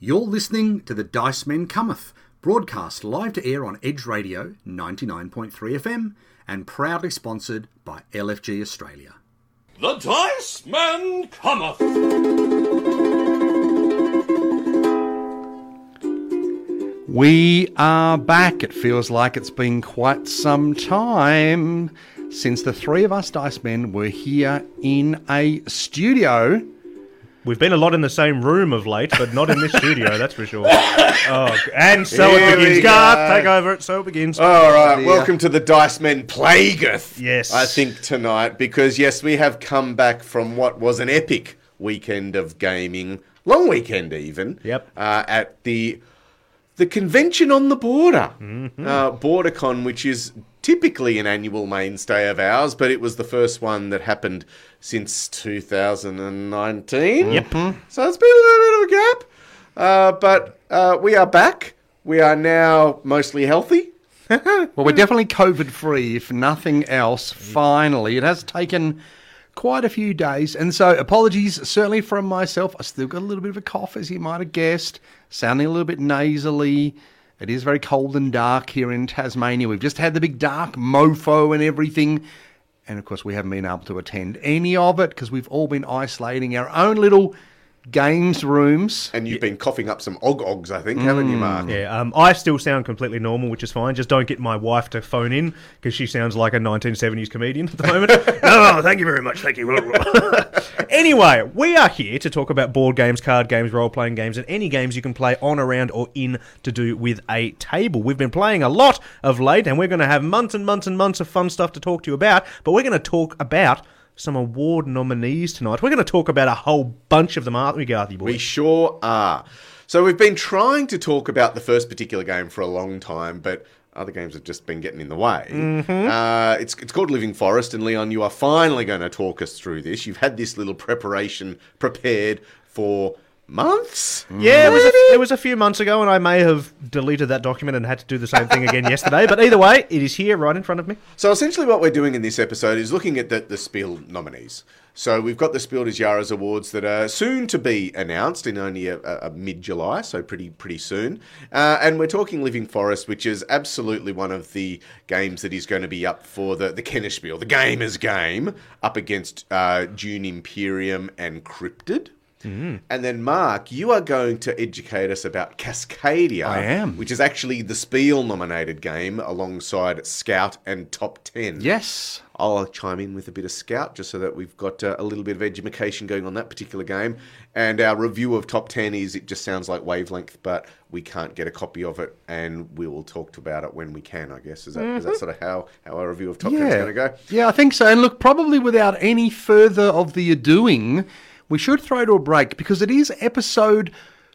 You're listening to The Dice Men Cometh, broadcast live to air on Edge Radio 99.3 FM and proudly sponsored by LFG Australia. The Dice Man cometh! We are back. It feels like it's been quite some time since the three of us Dice Men were here in a studio. We've been a lot in the same room of late, but not in this studio, that's for sure. Oh, and so Here it begins. go. Garth, take over it. So it begins. All right, welcome to the Dice Men Plagueth. Yes. I think tonight because yes, we have come back from what was an epic weekend of gaming, long weekend even. Yep. Uh, at the the convention on the border, Mm-hmm. uh, BorderCon, which is typically an annual mainstay of ours, but it was the first one that happened since 2019. Yep. So it's been a little bit of a gap. Uh, but uh, we are back. We are now mostly healthy. Well, we're definitely COVID free, if nothing else. Finally, it has taken quite a few days, and so apologies certainly from myself. I still got a little bit of a cough, as you might have guessed, sounding a little bit nasally. It is very cold and dark here in Tasmania. We've just had the big dark mofo and everything. And of course, we haven't been able to attend any of it because we've all been isolating our own little games rooms. And you've been coughing up some og ogs, I think, haven't you, Mark? Yeah, um, I still sound completely normal, which is fine. Just don't get my wife to phone in because she sounds like a 1970s comedian at the moment. no, thank you very much. Thank you. anyway, we are here to talk about board games, card games, role playing games, and any games you can play on, around, or in to do with a table. We've been playing a lot of late, and we're going to have months and months and months of fun stuff to talk to you about. But we're going to talk about some award nominees tonight. We're going to talk about a whole bunch of them, aren't we, Garthy boy? We sure are. So we've been trying to talk about the first particular game for a long time, but other games have just been getting in the way. Uh, it's, it's called Living Forest, and Leon, you are finally going to talk us through this. You've had this little preparation prepared for months. Yeah, it was, a, it was a few months ago, and I may have deleted that document and had to do the same thing again yesterday. But either way, it is here right in front of me. So essentially, what we're doing in this episode is looking at the, the Spiel nominees. So we've got the Spiel des Jahres awards that are soon to be announced in only a, a, a mid-July, so pretty pretty soon. Uh, and we're talking Living Forest, which is absolutely one of the games that is going to be up for the the Kennerspiel, the Gamers Game, up against uh, Dune Imperium and Cryptid. And then, Mark, you are going to educate us about Cascadia. I am. Which is actually the Spiel nominated game alongside Scout and Top 10. Yes. I'll chime in with a bit of Scout just so that we've got uh, a little bit of education going on that particular game. And our review of Top 10 is it just sounds like wavelength, but we can't get a copy of it and we will talk about it when we can, I guess. Is that, is that sort of how, how our review of Top 10 is going to go? Yeah, I think so. And look, probably without any further of the adoing, we should throw to a break because it is episode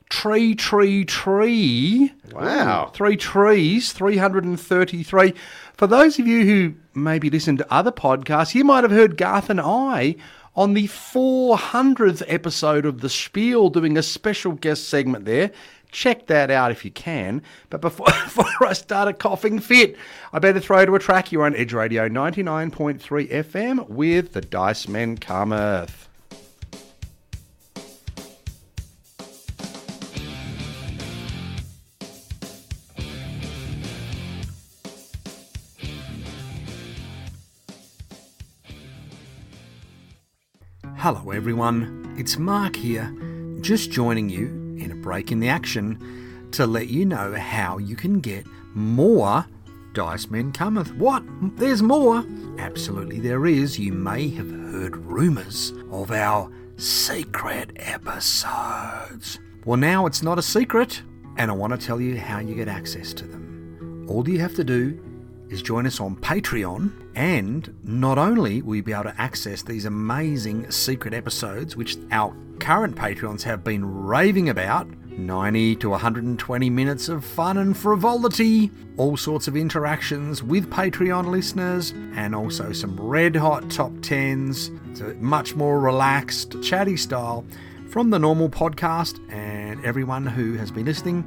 tree, tree, tree. Wow. Three trees, 333. For those of you who maybe listen to other podcasts, you might have heard Garth and I on the 400th episode of The Spiel doing a special guest segment there. Check that out if you can. But before, before I start a coughing fit, I better throw to a track. You're on Edge Radio 99.3 FM with the Dice Men Cometh. Hello, everyone. It's Mark here, just joining you in a break in the action to let you know how you can get more Dice Men Cometh. What? There's more? Absolutely, there is. You may have heard rumours of our secret episodes. Well, now it's not a secret, and I want to tell you how you get access to them. All you have to do is join us on Patreon, and not only will you be able to access these amazing secret episodes, which our current Patreons have been raving about 90 to 120 minutes of fun and frivolity, all sorts of interactions with Patreon listeners, and also some red hot top 10s. It's a much more relaxed, chatty style from the normal podcast, and everyone who has been listening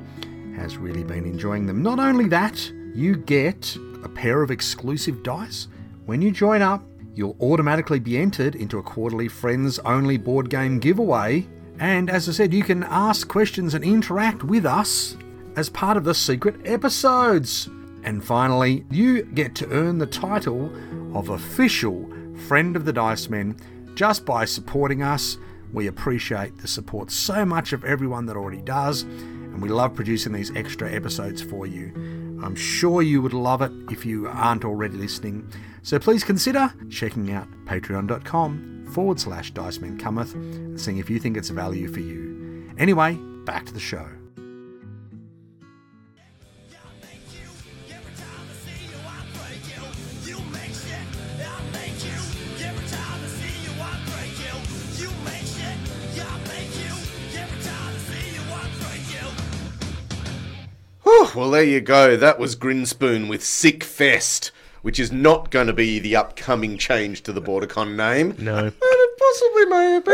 has really been enjoying them. Not only that, you get a pair of exclusive dice. When you join up, you'll automatically be entered into a quarterly friends only board game giveaway. And as I said, you can ask questions and interact with us as part of the secret episodes. And finally, you get to earn the title of official friend of the Dice Men just by supporting us. We appreciate the support so much of everyone that already does, and we love producing these extra episodes for you. I'm sure you would love it if you aren't already listening. So please consider checking out patreon.com forward slash Dice Men Cometh and seeing if you think it's a value for you. Anyway, back to the show. Well, there you go. That was Grinspoon with Sick Fest, which is not going to be the upcoming change to the BorderCon name. No. But it possibly may have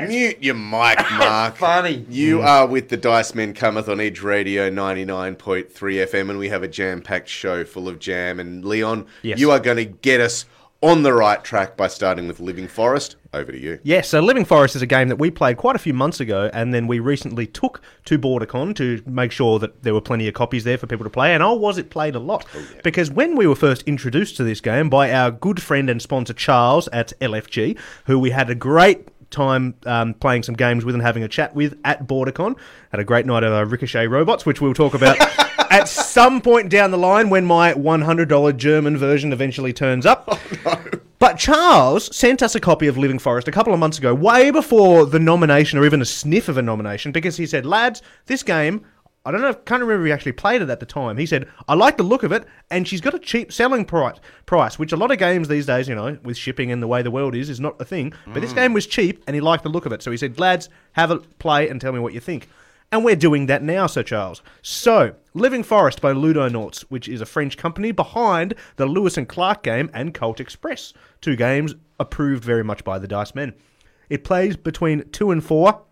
been. Mute your mic, Mark. Funny. You mm. are with the Dice Men Cometh on Edge Radio 99.3 FM, and we have a jam packed show full of jam. And Leon, Yes. you are going to get us on the right track by starting with Living Forest. Over to you. Yes, so Living Forest is a game that we played quite a few months ago, and then we recently took to BorderCon to make sure that there were plenty of copies there for people to play. And oh, was it played a lot? Oh, because when we were first introduced to this game by our good friend and sponsor Charles at LFG, who we had a great time um, playing some games with and having a chat with at BorderCon, had a great night of uh, Ricochet robots, which we'll talk about. At some point down the line, when my $100 German version eventually turns up, but Charles sent us a copy of Living Forest a couple of months ago, way before the nomination or even a sniff of a nomination, because he said, lads, this game. I don't know. if, Can't remember if he actually played it at the time. He said, "I like the look of it, and she's got a cheap selling price, price, which a lot of games these days, you know, with shipping and the way the world is, is not a thing. But this mm. game was cheap, and he liked the look of it. So he said, lads, have a play and tell me what you think." And we're doing that now, Sir Charles. So, Living Forest by Ludonauts, which is a French company behind the Lewis and Clark game and Colt Express, two games approved very much by the Dice Men. It plays between two and four.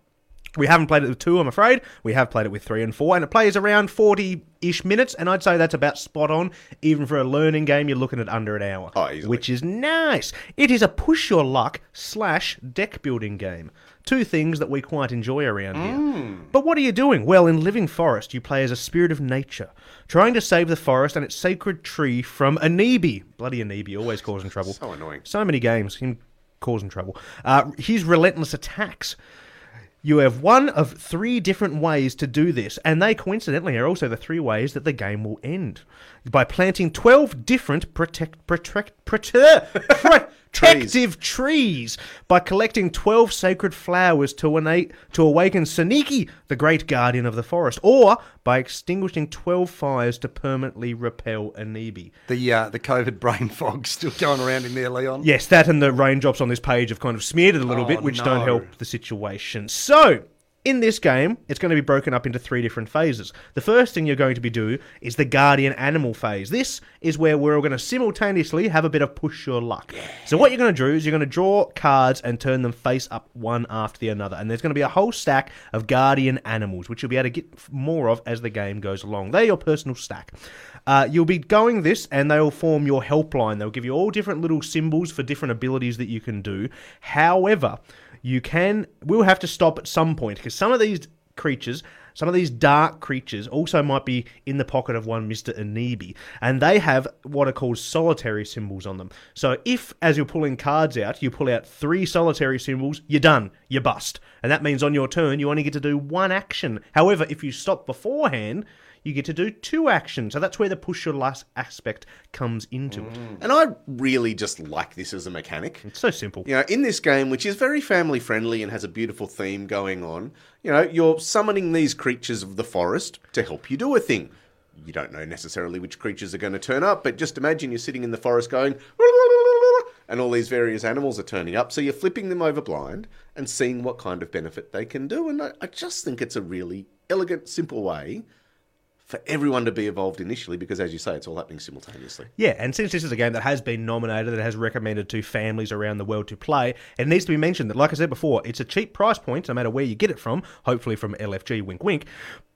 We haven't played it with two, I'm afraid. We have played it with three and four, and it plays around 40 ish minutes, and I'd say that's about spot on. Even for a learning game, you're looking at under an hour. Oh. Which is nice. It is a push your luck slash deck building game. Two things that we quite enjoy around here. But what are you doing? Well, in Living Forest, you play as a spirit of nature, trying to save the forest and its sacred tree from Anibi. Bloody Anibi, always causing trouble. So annoying. So many games, him causing trouble. Uh, his relentless attacks. You have one of three different ways to do this, and they coincidentally are also the three ways that the game will end. By planting 12 different protect, protect, protect, protective trees, by collecting 12 sacred flowers to, innate, to awaken Saniki, the great guardian of the forest, or by extinguishing 12 fires to permanently repel Anibi. The uh, the COVID brain fog still going around in there, Leon. Yes, that and the raindrops on this page have kind of smeared it a little Oh, bit, which don't help the situation. So, in this game, it's going to be broken up into three different phases. The first thing you're going to be do is the guardian animal phase. This is where we're all going to simultaneously have a bit of push your luck. So what you're going to do is you're going to draw cards and turn them face up one after the another, and there's going to be a whole stack of guardian animals, which you'll be able to get more of as the game goes along. They're your personal stack. Uh, you'll be going this, and they'll form your helpline. They'll give you all different little symbols for different abilities that you can do. However, you can we'll have to stop at some point because some of these creatures some of these dark creatures also might be in the pocket of one Mr. Anibi, and they have what are called solitary symbols on them. So if, as you're pulling cards out, you pull out three solitary symbols, you're done, you bust. And that means on your turn, you only get to do one action. However, if you stop beforehand, you get to do two actions. So that's where the push your last aspect comes into it. Mm. And I really just like this as a mechanic. It's so simple. You know, in this game, which is very family friendly and has a beautiful theme going on, you know, you're summoning these creatures of the forest to help you do a thing. You don't know necessarily which creatures are going to turn up, but just imagine you're sitting in the forest going, and all these various animals are turning up. So you're flipping them over blind and seeing what kind of benefit they can do. And I, I just think it's a really elegant, simple way for everyone to be involved initially because, as you say, it's all happening simultaneously. Yeah, and since this is a game that has been nominated, that has recommended to families around the world to play, it needs to be mentioned that, like I said before, it's a cheap price point, no matter where you get it from. Hopefully from LFG, wink, wink.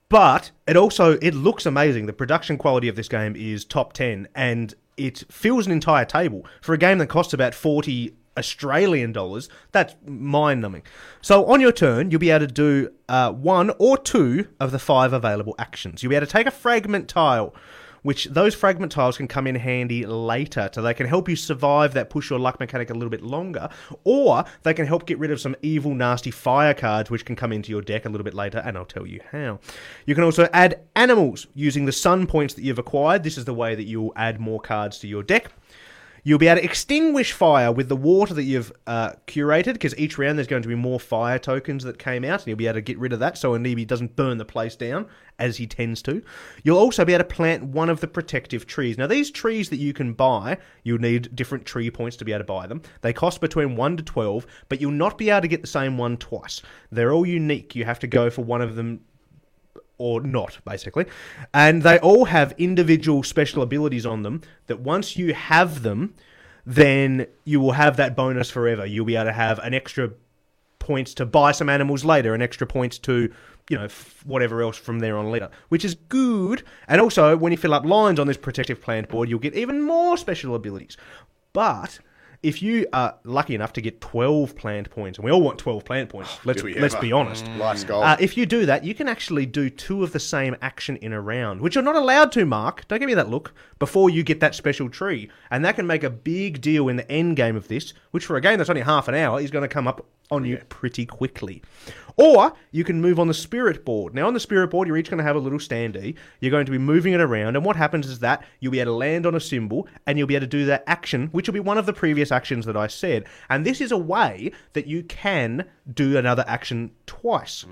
But it also it looks amazing. The production quality of this game is top ten, and it fills an entire table for a game that costs about forty Australian dollars, that's mind numbing. So on your turn, you'll be able to do uh, one or two of the five available actions. You'll be able to take a fragment tile, which those fragment tiles can come in handy later, so they can help you survive that push your luck mechanic a little bit longer, or they can help get rid of some evil, nasty fire cards, which can come into your deck a little bit later, and I'll tell you how. You can also add animals using the sun points that you've acquired. This is the way that you'll add more cards to your deck. You'll be able to extinguish fire with the water that you've uh, curated, because each round there's going to be more fire tokens that came out, and you'll be able to get rid of that so Anibi doesn't burn the place down, as he tends to. You'll also be able to plant one of the protective trees. Now, these trees that you can buy, you'll need different tree points to be able to buy them. They cost between 1 to 12, but you'll not be able to get the same one twice. They're all unique. You have to go for one of them or not, basically. And they all have individual special abilities on them that once you have them, then you will have that bonus forever. You'll be able to have an extra points to buy some animals later, and extra points to, you know, f- whatever else from there on later, which is good. And also, when you fill up lines on this protective plant board, you'll get even more special abilities. But if you are lucky enough to get 12 plant points, and we all want 12 plant points, let's, let's ever. be honest. Life's goal. Uh, if you do that, you can actually do two of the same action in a round, which you're not allowed to, Mark. Don't give me that look before you get that special tree, and that can make a big deal in the end game of this. Which for a game that's only half an hour is going to come up on you pretty quickly. Or you can move on the spirit board. Now, on the spirit board, you're each going to have a little standee. You're going to be moving it around, and what happens is that you'll be able to land on a symbol, and you'll be able to do that action, which will be one of the previous actions that I said. And this is a way that you can do another action twice,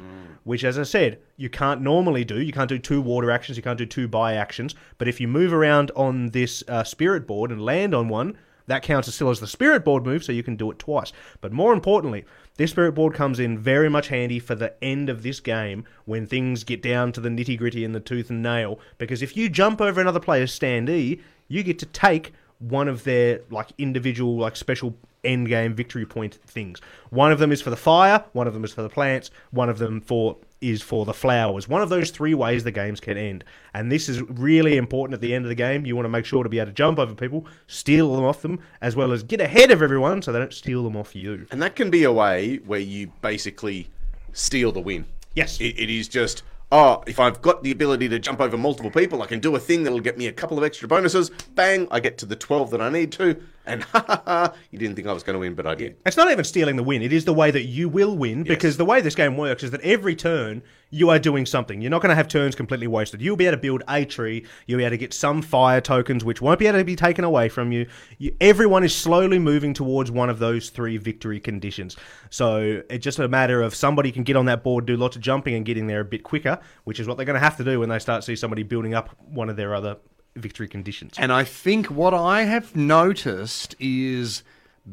which, as I said, you can't normally do. You can't do two water actions, you can't do two buy actions. But if you move around on this uh, spirit board and land on one, that counts as still as the spirit board move, so you can do it twice. But more importantly, this spirit board comes in very much handy for the end of this game when things get down to the nitty gritty and the tooth and nail. Because if you jump over another player's standee, you get to take one of their like individual like special end game victory point things. One of them is for the fire, one of them is for the plants, one of them for is for the flowers. One of those three ways the games can end. And this is really important at the end of the game. You want to make sure to be able to jump over people, steal them off them, as well as get ahead of everyone so they don't steal them off you. And that can be a way where you basically steal the win. Yes. It, it is just, oh, if I've got the ability to jump over multiple people, I can do a thing that'll get me a couple of extra bonuses. Bang, I get to the 12 that I need to. And ha ha ha, you didn't think I was going to win, but I did. It's not even stealing the win. It is the way that you will win because the way this game works is that every turn you are doing something. You're not going to have turns completely wasted. You'll be able to build a tree. You'll be able to get some fire tokens, which won't be able to be taken away from you. you everyone is slowly moving towards one of those three victory conditions. So it's just a matter of somebody can get on that board, do lots of jumping, and getting there a bit quicker, which is what they're going to have to do when they start to see somebody building up one of their other victory conditions. And I think what I have noticed is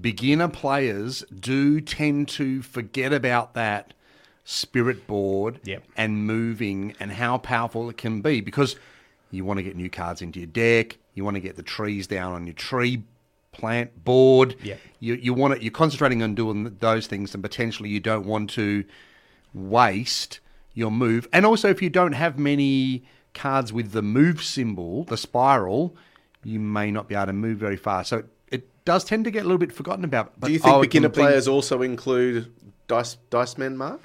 beginner players do tend to forget about that spirit board Yep. and moving and how powerful it can be because you want to get new cards into your deck, you want to get the trees down on your tree plant board. Yep. You you want to, you're concentrating on doing those things and potentially you don't want to waste your move. And also if you don't have many cards with the move symbol, the spiral, you may not be able to move very far. So it, it does tend to get a little bit forgotten about. But Do you think oh, beginner players also include dice dice men, Mark?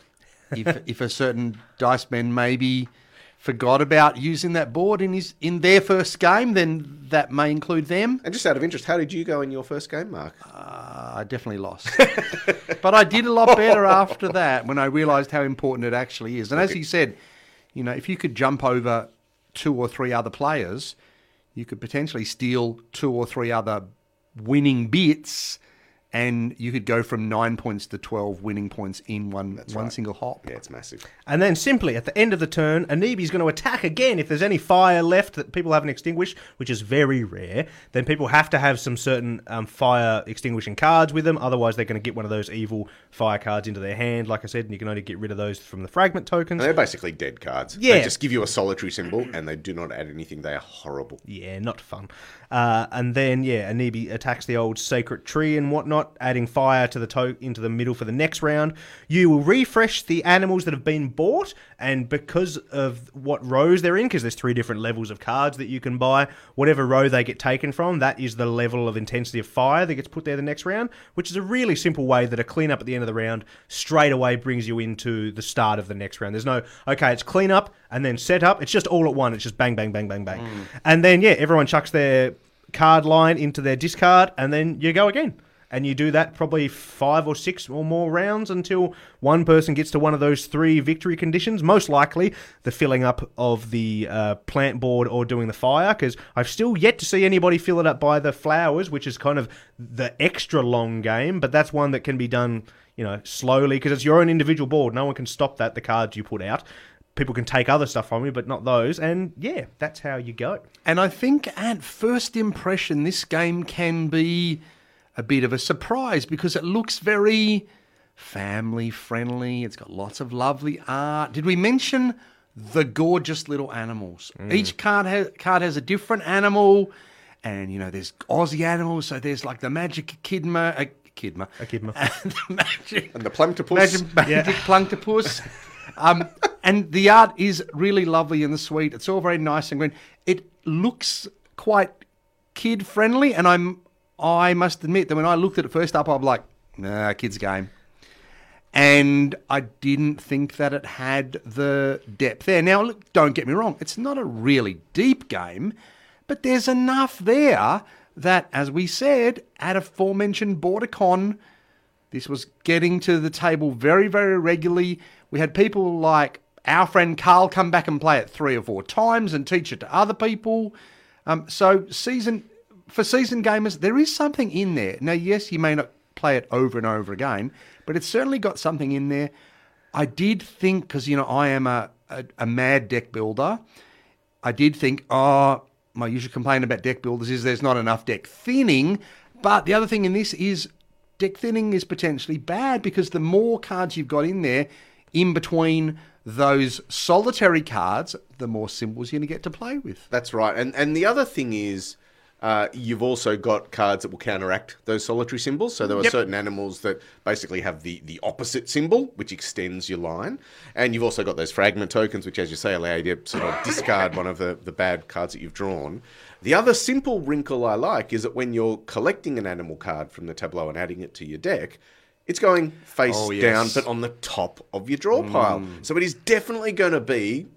if if a certain dice man maybe forgot about using that board in his in their first game, then that may include them. And just out of interest, how did you go in your first game, Mark? Uh, I definitely lost, but I did a lot better after that when I realised how important it actually is. And as you said, you know, if you could jump over two or three other players, you could potentially steal two or three other winning bits. And you could go from nine points to twelve winning points in one one right. single hop. Yeah, it's massive. And then simply at the end of the turn, Anibi's going to attack again. If there's any fire left that people haven't extinguished, which is very rare, then people have to have some certain um, fire extinguishing cards with them. Otherwise, they're going to get one of those evil fire cards into their hand, like I said, and you can only get rid of those from the fragment tokens. And they're basically dead cards. Yeah. They just give you a solitary symbol and they do not add anything. They are horrible. Yeah, not fun. Uh, and then, yeah, Anibi attacks the old sacred tree and whatnot. adding fire to the to- into the middle for the next round. You will refresh the animals that have been bought, and because of what rows they're in, because there's three different levels of cards that you can buy, whatever row they get taken from, that is the level of intensity of fire that gets put there the next round, which is a really simple way that a cleanup at the end of the round straight away brings you into the start of the next round. There's no, okay, it's clean up and then set up. It's just all at one. It's just bang, bang, bang, bang, bang. And then, yeah, everyone chucks their card line into their discard and then you go again. And you do that probably five or six or more rounds until one person gets to one of those three victory conditions. Most likely the filling up of the uh, plant board or doing the fire, because I've still yet to see anybody fill it up by the flowers, which is kind of the extra long game. But that's one that can be done, you know, slowly because it's your own individual board. No one can stop that. The cards you put out. People can take other stuff from you, but not those. And yeah, that's how you go. And I think at first impression, this game can be a bit of a surprise because it looks very family friendly. It's got lots of lovely art. Did we mention the gorgeous little animals? Mm. Each card has, card has a different animal, and you know there's Aussie animals. So there's like the magic echidna, a echidna, Echidna. and the magic And the platypus. Magic, magic planctopus. Um, and the art is really lovely and the sweet. It's all very nice and green. It looks quite kid friendly, and I'm I must admit that when I looked at it first up, I'm like, nah, kids game. And I didn't think that it had the depth there. Now, look, don't get me wrong, it's not a really deep game, but there's enough there that, as we said, at aforementioned BorderCon, this was getting to the table very, very regularly. We had people like our friend Carl come back and play it three or four times and teach it to other people. Um, so season for season gamers, there is something in there. Now, yes, you may not play it over and over again, but it's certainly got something in there. I did think because you know I am a, a, a mad deck builder. I did think, oh, my usual complaint about deck builders is there's not enough deck thinning. But the other thing in this is deck thinning is potentially bad because the more cards you've got in there, in between those solitary cards, the more symbols you're going to get to play with. That's right. And and the other thing is, uh, you've also got cards that will counteract those solitary symbols. So there are Yep. certain animals that basically have the, the opposite symbol, which extends your line. And you've also got those fragment tokens, which, as you say, allow you to sort of discard one of the, the bad cards that you've drawn. The other simple wrinkle I like is that when you're collecting an animal card from the tableau and adding it to your deck, it's going face Oh, yes. down, but on the top of your draw mm. pile. So it is definitely going to be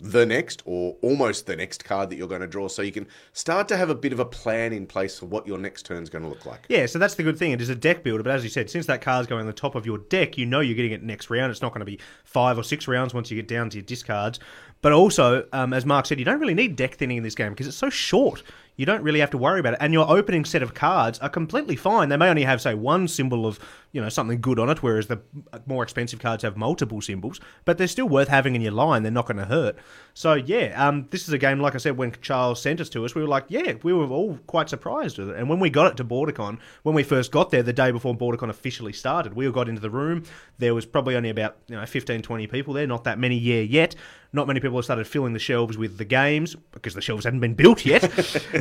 the next or almost the next card that you're going to draw so you can start to have a bit of a plan in place for what your next turn's going to look like. Yeah, so that's the good thing. It is a deck builder, but as you said, since that card's going on the top of your deck, you know you're getting it next round. It's not going to be five or six rounds once you get down to your discards. But also, um, as Mark said, you don't really need deck thinning in this game because it's so short. You don't really have to worry about it. And your opening set of cards are completely fine. They may only have, say, one symbol of, you know, something good on it, whereas the more expensive cards have multiple symbols. But they're still worth having in your line. They're not going to hurt. So, yeah, um, this is a game, like I said, when Charles sent us to us, we were like, yeah, we were all quite surprised with it. And when we got it to BorderCon, when we first got there, the day before BorderCon officially started, we all got into the room. There was probably only about, you know, 15, 20 people there, not that many yet. Not many people have started filling the shelves with the games because the shelves hadn't been built yet.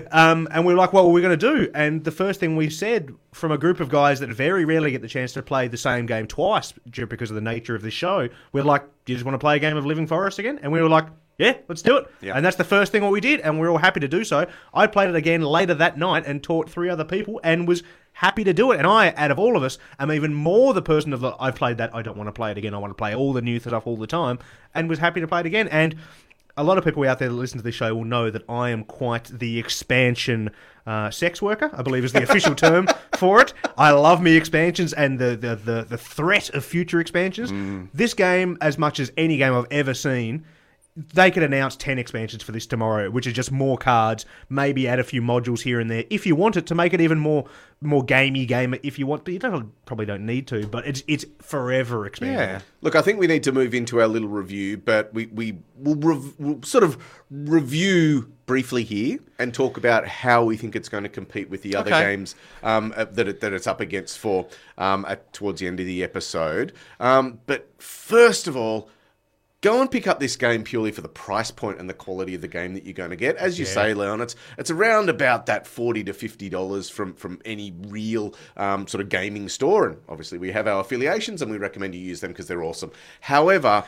um, and we were like, what were we going to do? And the first thing we said from a group of guys that very rarely get the chance to play the same game twice because of the nature of this show, we're like, do you just want to play a game of Living Forest again? And we were like, yeah, let's do it. And that's the first thing what we did, and we are all happy to do so. I played it again later that night and taught three other people and was happy to do it. And I, out of all of us, am even more the person of the I've played that, I don't want to play it again, I want to play all the new stuff all the time, and was happy to play it again. And a lot of people out there that listen to this show will know that I am quite the expansion uh, sex worker, I believe is the official term for it. I love me expansions and the, the, the, the threat of future expansions. This game, as much as any game I've ever seen, they could announce 10 expansions for this tomorrow, which is just more cards, maybe add a few modules here and there if you want it to make it even more more gamey game if you want, but you don't probably don't need to, but it's it's forever expandable. Yeah. Look, I think we need to move into our little review, but we, we will rev- we'll sort of review briefly here and talk about how we think it's going to compete with the other Okay. games um, uh, that, it, that it's up against for um, at, towards the end of the episode. Um, but first of all, go and pick up this game purely for the price point and the quality of the game that you're going to get. As you say, Leon, it's it's around about that forty to fifty dollars from from any real um, sort of gaming store. And obviously, we have our affiliations, and we recommend you use them because they're awesome. However.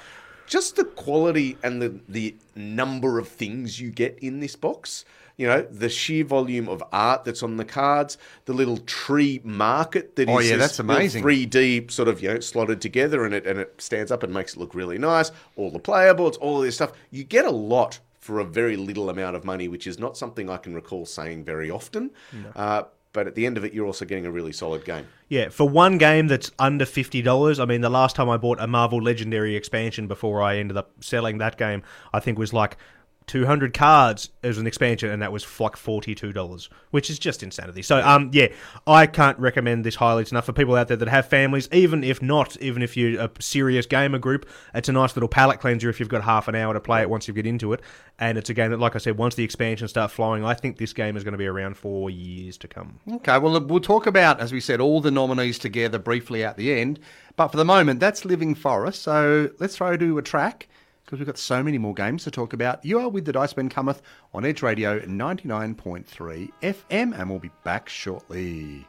Just the quality and the, the number of things you get in this box you know, the sheer volume of art that's on the cards, the little tree market that is Oh, yeah, that's amazing. 3D sort of, you know, slotted together and it and it stands up and makes it look really nice. All the playables, all of this stuff. You get a lot for a very little amount of money, which is not something I can recall saying very often. Uh, but at the end of it, you're also getting a really solid game. Yeah, for one game that's under fifty dollars. I mean, the last time I bought a Marvel Legendary expansion before I ended up selling that game, I think was like two hundred cards as an expansion, and that was like forty two dollars, which is just insanity. So, um, yeah, I can't recommend this highly enough for people out there that have families. Even if not, even if you're a serious gamer group, it's a nice little palate cleanser if you've got half an hour to play it once you get into it. And it's a game that, like I said, once the expansions start flowing, I think this game is going to be around for years to come. Okay, well, we'll talk about, as we said, all the nominees together briefly at the end. But for the moment, that's Living Forest. So let's throw to a track because we've got so many more games to talk about. You are with the Dice Men Cometh on Edge Radio 99.3 FM, and we'll be back shortly.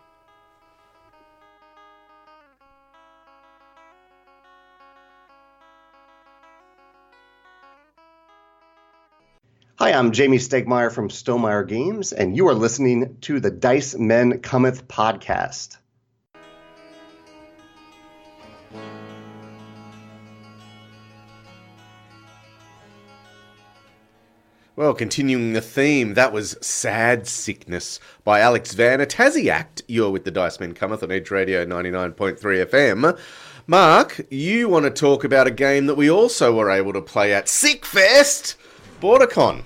Hi, I'm Jamey Stegmaier from Stonemaier Games, and you are listening to the Dice Men Cometh podcast. Well, continuing the theme, that was Sad Sickness by Alex Van, a Tassie act. You're with the Dice Men Cometh on Edge Radio 99.3 FM. Mark, you want to talk about a game that we also were able to play at Sickfest, BorderCon.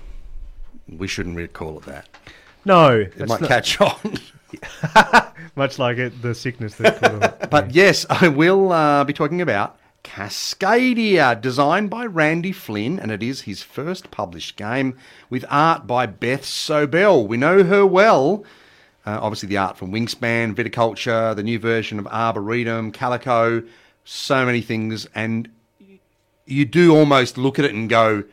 We shouldn't really call it that. No, It might catch on. much like it, the sickness that. But yes, I will uh, be talking about Cascadia, designed by Randy Flynn, and it is his first published game with art by Beth Sobel. We know her well. Uh, obviously, the art from Wingspan, Viticulture, the new version of Arboretum, Calico, so many things. And you do almost look at it and go,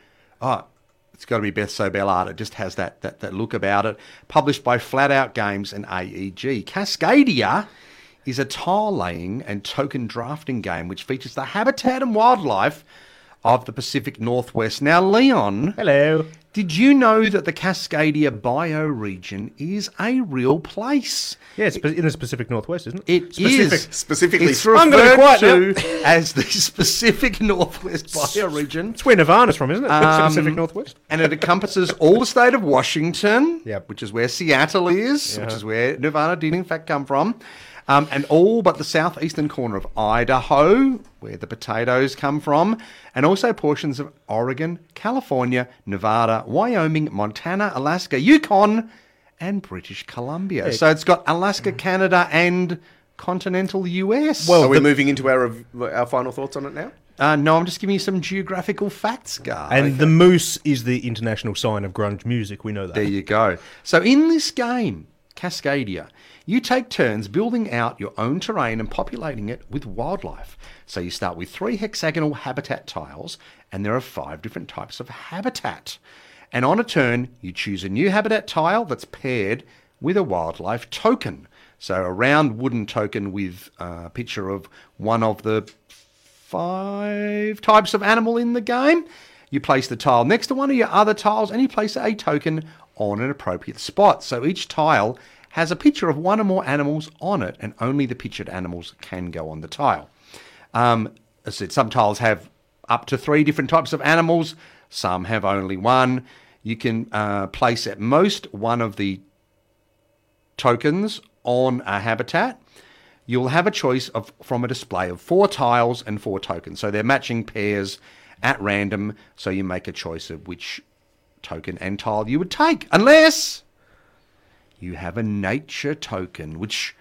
oh, it's got to be Beth Sobel art. It just has that, that, that look about it. Published by Flat Out Games and AEG. Cascadia is a tile laying and token drafting game which features the habitat and wildlife of the Pacific Northwest. Now, Leon, Hello. did you know that the Cascadia bioregion is a real place? Yeah, it's in the Pacific Northwest, isn't it? It Specific. is Specifically, It's I'm gonna be referred quiet to as the Pacific Northwest bioregion. It's where Nirvana's from, isn't it? Um, Pacific Northwest. and it encompasses all the state of Washington, Yep. which is where Seattle is, which is where Nirvana did in fact come from, um, and all but the southeastern corner of Idaho, where the potatoes come from, and also portions of Oregon, California, Nevada, Wyoming, Montana, Alaska, Yukon, and British Columbia. So it's got Alaska, Canada, and continental US. Well, are we moving into our our final thoughts on it now? uh, no, I'm just giving you some geographical facts, guys. And the moose is the international sign of grunge music. We know that. There you go. So in this game, Cascadia, you take turns building out your own terrain and populating it with wildlife. So you start with three hexagonal habitat tiles, and there are five different types of habitat. And on a turn, you choose a new habitat tile that's paired with a wildlife token. So a round wooden token with a picture of one of the five types of animal in the game. You place the tile next to one of your other tiles and you place a token on an appropriate spot. So each tile has a picture of one or more animals on it, and only the pictured animals can go on the tile. Um, as I said, some tiles have up to three different types of animals, some have only one. You can uh, place at most one of the tokens on a habitat, you'll have a choice of from a display of four tiles and four tokens. So they're matching pairs at random, so you make a choice of which token and tile you would take. Unless you have a nature token, which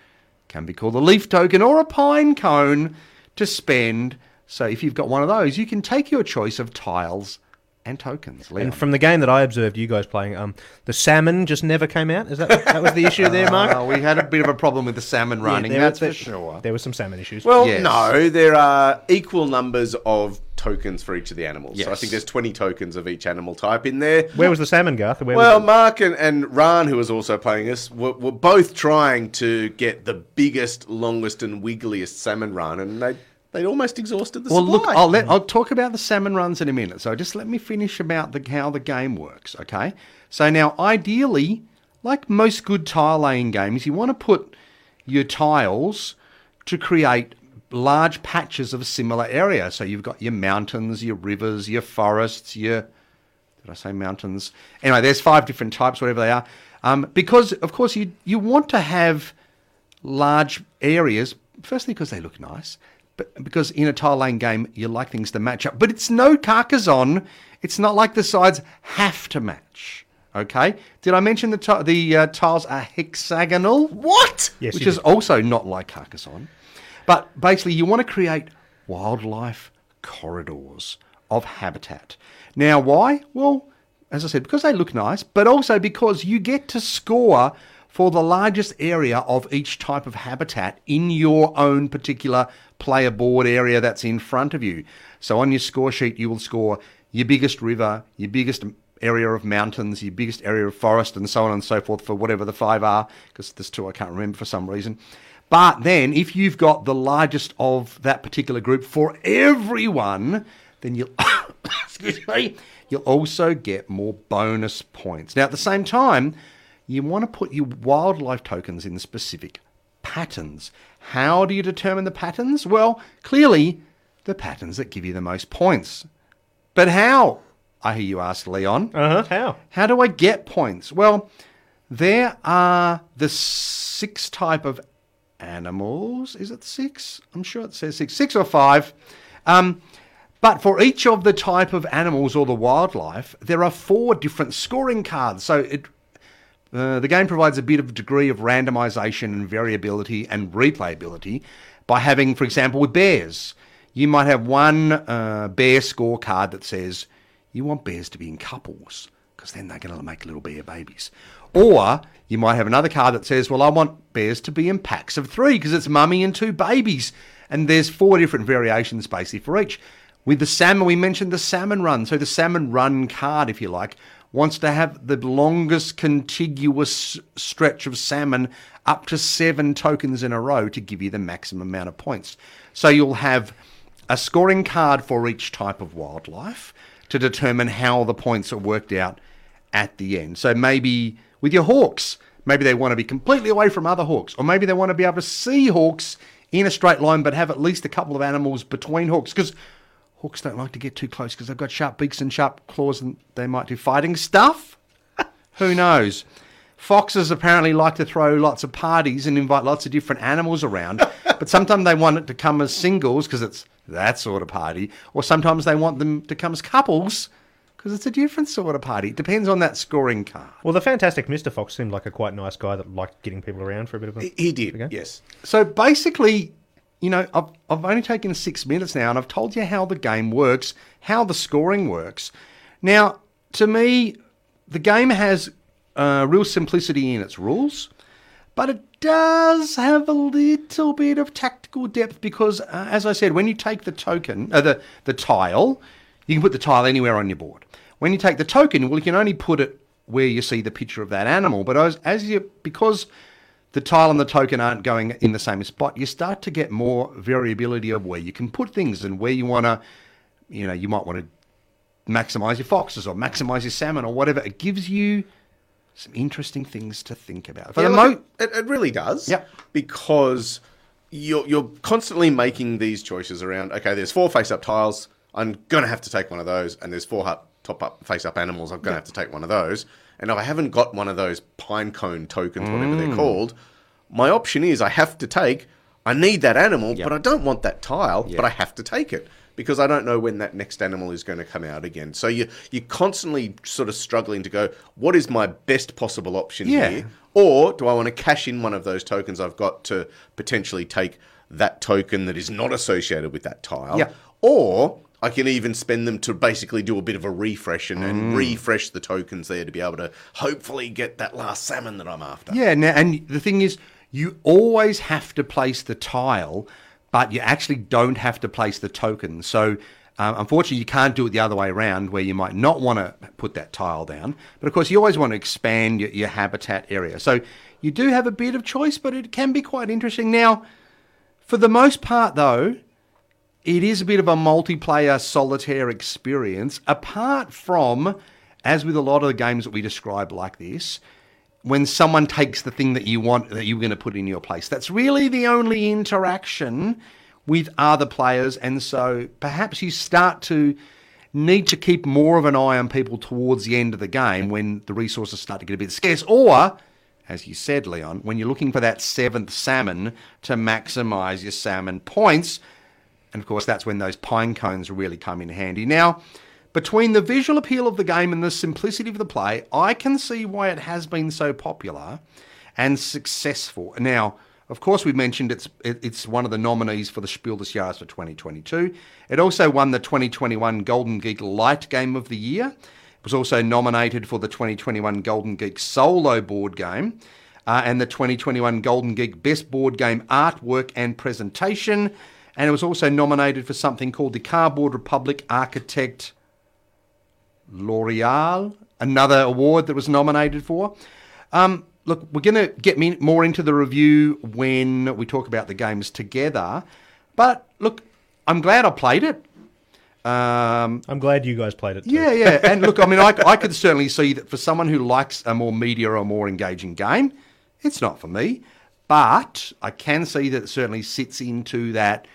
can be called a leaf token or a pine cone to spend. So if you've got one of those, you can take your choice of tiles and tokens. Leon. And from the game that I observed you guys playing, um, the salmon just never came out. Is that that was the issue there, Mark? Uh, we had a bit of a problem with the salmon running, there- that's there- for sure. There were some salmon issues. Well, Yes. no, there are equal numbers of tokens for each of the animals. So I think there's 20 tokens of each animal type in there. Where was the salmon, Garth? Where Well, was Mark and, and Ran, who was also playing us, were, were both trying to get the biggest, longest, and wiggliest salmon run, and they they almost exhausted the Well, supply. look, I'll let I'll talk about the salmon runs in a minute. So just let me finish about the how the game works, okay? So now, ideally, like most good tile laying games, you want to put your tiles to create large patches of similar area. So you've got your mountains, your rivers, your forests, your did I say mountains? Anyway, there's five different types, whatever they are. Um, because of course you you want to have large areas. Firstly, because they look nice, but because in a tile laying game you like things to match up. But it's no Carcassonne. It's not like the sides have to match. Okay. Did I mention the ti- the uh, tiles are hexagonal? what? Yes, which you is did. also not like Carcassonne. But basically, you want to create wildlife corridors of habitat. Now, why? Well, as I said, because they look nice, but also because you get to score for the largest area of each type of habitat in your own particular player board area that's in front of you. So on your score sheet, you will score your biggest river, your biggest area of mountains, your biggest area of forest, and so on and so forth for whatever the five are, because there's two I can't remember for some reason. But then, if you've got the largest of that particular group for everyone, then you'll excuse me, you'll also get more bonus points. Now, at the same time, you want to put your wildlife tokens in specific patterns. How do you determine the patterns? Well, clearly, the patterns that give you the most points. But how? I hear you ask, Leon. Uh huh. How? How do I get points? Well, there are the six type of animals. Is it six? I'm sure it says six, six or five. Um, but for each of the type of animals or the wildlife, there are four different scoring cards. So it uh, the game provides a bit of degree of randomization and variability and replayability by having, for example, with bears, you might have one uh, bear scorecard that says you want bears to be in couples because then they're going to make little bear babies. Or you might have another card that says, well, I want bears to be in packs of three because it's mummy and two babies. And there's four different variations basically for each. With the salmon, we mentioned the salmon run. So the salmon run card, if you like, wants to have the longest contiguous stretch of salmon up to seven tokens in a row to give you the maximum amount of points. So you'll have a scoring card for each type of wildlife to determine how the points are worked out at the end. So maybe with your hawks, maybe they want to be completely away from other hawks, or maybe they want to be able to see hawks in a straight line but have at least a couple of animals between hawks because hawks don't like to get too close because they've got sharp beaks and sharp claws and they might do fighting stuff. Who knows? Foxes apparently like to throw lots of parties and invite lots of different animals around, but sometimes they want it to come as singles because it's that sort of party, or sometimes they want them to come as couples because it's a different sort of party. It depends on that scoring card. Well, the fantastic Mr. Fox seemed like a quite nice guy that liked getting people around for a bit of a. He, did, Okay. yes. So basically, you know, I've, I've only taken six minutes now and I've told you how the game works, how the scoring works. Now, to me, the game has uh, real simplicity in its rules, but it does have a little bit of tactical depth because, uh, as I said, when you take the token, uh, the, the tile, you can put the tile anywhere on your board. When you take the token, well, you can only put it where you see the picture of that animal. But as, as you, because the tile and the token aren't going in the same spot, you start to get more variability of where you can put things and where you want to, you know, you might want to maximize your foxes or maximize your salmon or whatever. It gives you some interesting things to think about. For Yeah, the mo- it, it really does. Yep. Because you're, you're constantly making these choices around, okay, there's four face up tiles. I'm going to have to take one of those. And there's four hu- top up face up animals. I'm going to have to take one of those. And if I haven't got one of those pine cone tokens, whatever Mm. they're called, my option is I have to take, I need that animal, but I don't want that tile, but I have to take it. Because I don't know when that next animal is going to come out again. So you, you're constantly sort of struggling to go, what is my best possible option Yeah. here? Or do I want to cash in one of those tokens I've got to potentially take that token that is not associated with that tile? Yeah. Or I can even spend them to basically do a bit of a refresh and, Mm. and refresh the tokens there to be able to hopefully get that last salmon that I'm after. Yeah, now, and the thing is, you always have to place the tile, but you actually don't have to place the token. So Um, unfortunately, you can't do it the other way around, where you might not want to put that tile down. But of course, you always want to expand your, your habitat area. So you do have a bit of choice, but it can be quite interesting. Now, for the most part, though, it is a bit of a multiplayer solitaire experience. Apart from, as with a lot of the games that we describe like this, when someone takes the thing that you want that you're going to put in your place. That's really the only interaction with other players, and so perhaps you start to need to keep more of an eye on people towards the end of the game when the resources start to get a bit scarce, or as you said, Leon, when you're looking for that seventh salmon to maximise your salmon points. And of course, that's when those pine cones really come in handy. Now, between the visual appeal of the game and the simplicity of the play, I can see why it has been so popular and successful. Now, of course, we mentioned it's it's one of the nominees for the Spiel des Jahres for 2022. It also won the 2021 Golden Geek Light Game of the Year. It was also nominated for the 2021 Golden Geek Solo Board Game uh, and the 2021 Golden Geek Best Board Game Artwork and Presentation. And it was also nominated for something called the Cardboard Republic Architect Laurel, another award that was nominated for. Um, look, we're going to get me more into the review when we talk about the games together. But look, I'm glad I played it. Um, I'm glad you guys played it. Too. yeah, yeah. And look, I mean, I, I could certainly see that for someone who likes a more media or more engaging game, it's not for me. But I can see that it certainly sits into that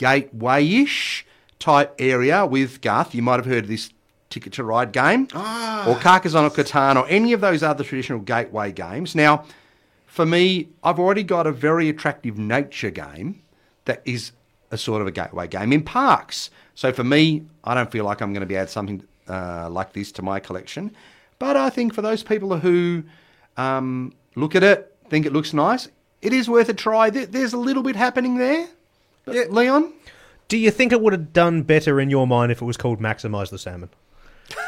gateway ish type area with Garth. You might have heard of this Ticket to Ride game or Carcassonne or Catan or any of those other traditional gateway games. Now, for me, I've already got a very attractive nature game that is a sort of a gateway game in parks. So for me, I don't feel like I'm going to be add something uh, like this to my collection. But I think for those people who um, look at it, think it looks nice, it is worth a try. There's a little bit happening there. But Leon? Do you think it would have done better in your mind if it was called Maximise the Salmon?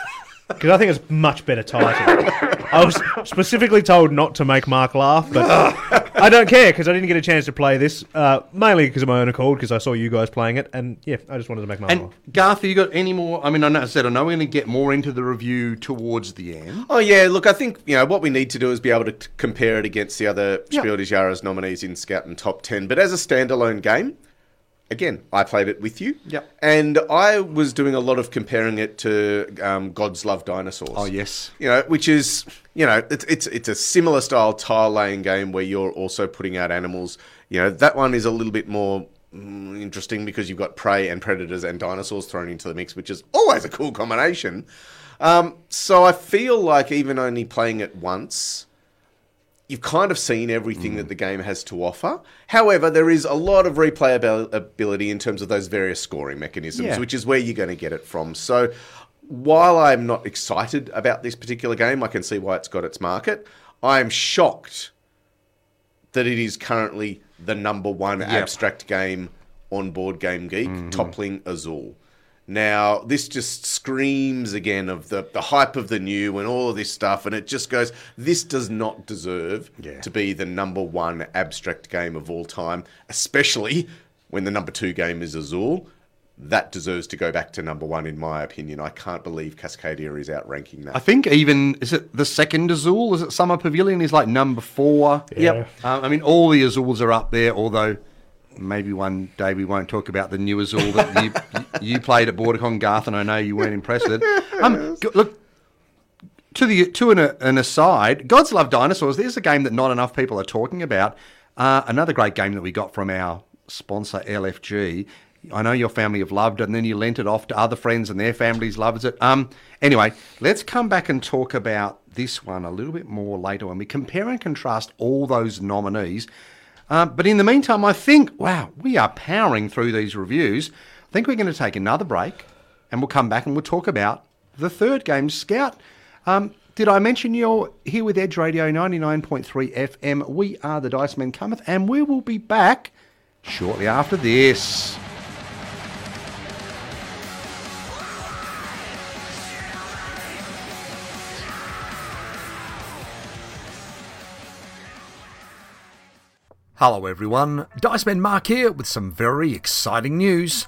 Because I think it's much better title. I was specifically told not to make Mark laugh, but I don't care because I didn't get a chance to play this, uh, mainly because of my own accord, because I saw you guys playing it, and yeah, I just wanted to make Mark And laugh. Garth, have you got any more? I mean, I know, I said I know we're going to get more into the review towards the end. Oh yeah, look, I think you know what we need to do is be able to t- compare it against the other Yeah. Spiel des Jahres nominees in Scout and Top Ten. But as a standalone game, again, I played it with you. Yep. And I was doing a lot of comparing it to um, Gods Love Dinosaurs. Oh yes, You know, which is you know, it's it's it's a similar style tile laying game where you're also putting out animals. You know, that one is a little bit more mm, interesting because you've got prey and predators and dinosaurs thrown into the mix, which is always a cool combination. Um, so I feel like even only playing it once, you've kind of seen everything that the game has to offer. However, there is a lot of replayability in terms of those various scoring mechanisms, Yeah. which is where you're going to get it from. So while I'm not excited about this particular game, I can see why it's got its market. I am shocked that it is currently the number one abstract game on Board Game Geek, Mm-hmm. toppling Azul. Now, this just screams again of the, the hype of the new and all of this stuff, and it just goes, this does not deserve Yeah. to be the number one abstract game of all time, especially when the number two game is Azul. That deserves to go back to number one, in my opinion. I can't believe Cascadia is outranking that. I think even is it the second Azul? Is it Summer Pavilion? Is like number four. Yep. Uh, I mean, all the Azuls are up there. Although maybe one day we won't talk about the new Azul that you you played at BorderCon, Garth, and I know you weren't impressed with it. Um, look. To the to an, an aside, Gods Love Dinosaurs. There's a game that not enough people are talking about. Uh, another great game that we got from our sponsor LFG. I know your family have loved it, and then you lent it off to other friends, and their families loved it. Um, anyway, let's come back and talk about this one a little bit more later when we compare and contrast all those nominees. Uh, but in the meantime, I think wow, we are powering through these reviews. I think we're going to take another break, and we'll come back and we'll talk about the third game, Scout. Um, did I mention you're here with Edge Radio 99.3 FM? We are the Dice Men Cometh, and we will be back shortly after this. Hello, everyone. Dice Diceman Mark here with some very exciting news.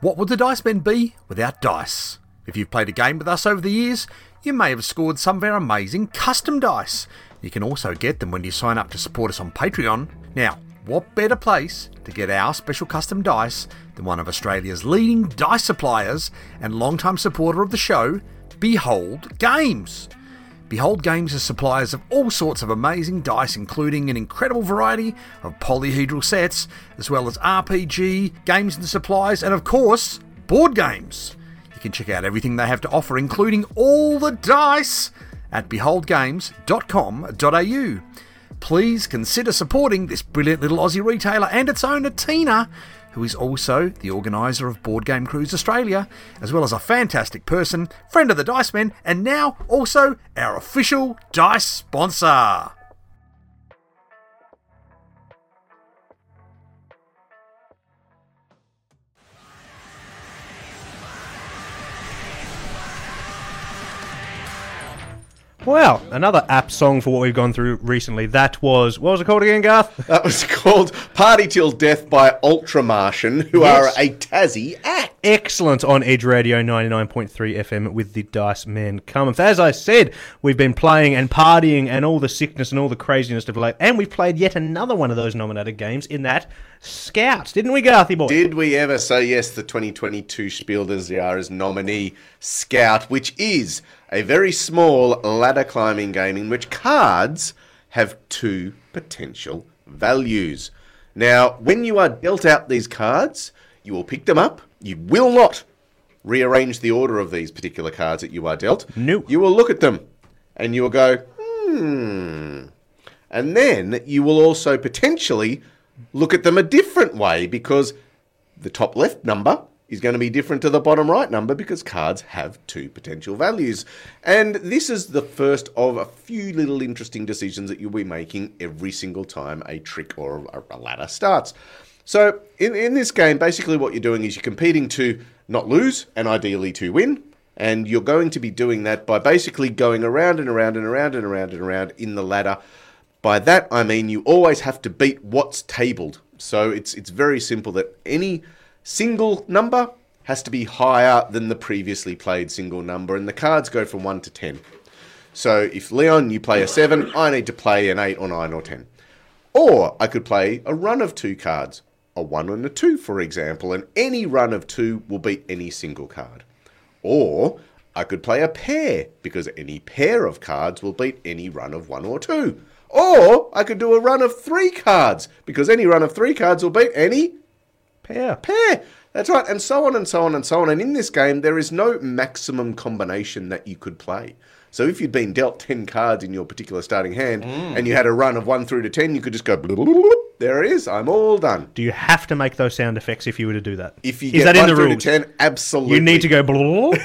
What would the Dice Men be without dice? If you've played a game with us over the years, you may have scored some of our amazing custom dice. You can also get them when you sign up to support us on Patreon. Now, what better place to get our special custom dice than one of Australia's leading dice suppliers and long-time supporter of the show, Behold Games? Behold Games is suppliers of all sorts of amazing dice, including an incredible variety of polyhedral sets, as well as RPG, games and supplies, and of course, board games. You can check out everything they have to offer, including all the dice, at beholdgames.com.au. Please consider supporting this brilliant little Aussie retailer and its owner, Tina, who is also the organiser of Board Game Cruise Australia, as well as a fantastic person, friend of the Dice Men, and now also our official dice sponsor. Wow, another app song for what we've gone through recently. That was what was it called again, Garth? That was called Party Till Death by Ultramartian, who Yes. are a Tassie act. Excellent on Edge Radio 99.3 FM with the Dice Men Cometh. As I said, we've been playing and partying and all the sickness and all the craziness of late, and we've played yet another one of those nominated games in that Scouts, didn't we, Garthy boy? Did we ever say yes, the 2022 Spiel des Jahres nominee Scout, which is a very small ladder climbing game in which cards have two potential values. Now, when you are dealt out these cards, you will pick them up. You will not rearrange the order of these particular cards that you are dealt. No. You will look at them and you will go, hmm. And then you will also potentially look at them a different way because the top left number is going to be different to the bottom right number because cards have two potential values. And this is the first of a few little interesting decisions that you'll be making every single time a trick or a, ladder starts. So, in, in this game, basically what you're doing is you're competing to not lose and ideally to win. And you're going to be doing that by basically going around and around and around and around and around in the ladder. By that I mean you always have to beat what's tabled. So it's it's very simple that any single number has to be higher than the previously played single number, and the cards go from one to ten. So if Leon you play a seven, I need to play an eight or nine or ten. Or I could play a run of two cards, a one and a two, for example, and any run of two will beat any single card. Or I could play a pair, because any pair of cards will beat any run of one or two. Or I could do a run of three cards, because any run of three cards will beat any Pair. pair. That's right, and so on and so on and so on. And in this game, there is no maximum combination that you could play. So if you'd been dealt 10 cards in your particular starting hand hmm. and you had a run of 1 through to 10, you could just go, There it is, I'm all done. Do you have to make those sound effects if you were to do that? If you is get that 1 in the rules? 10, absolutely. You need to go blah,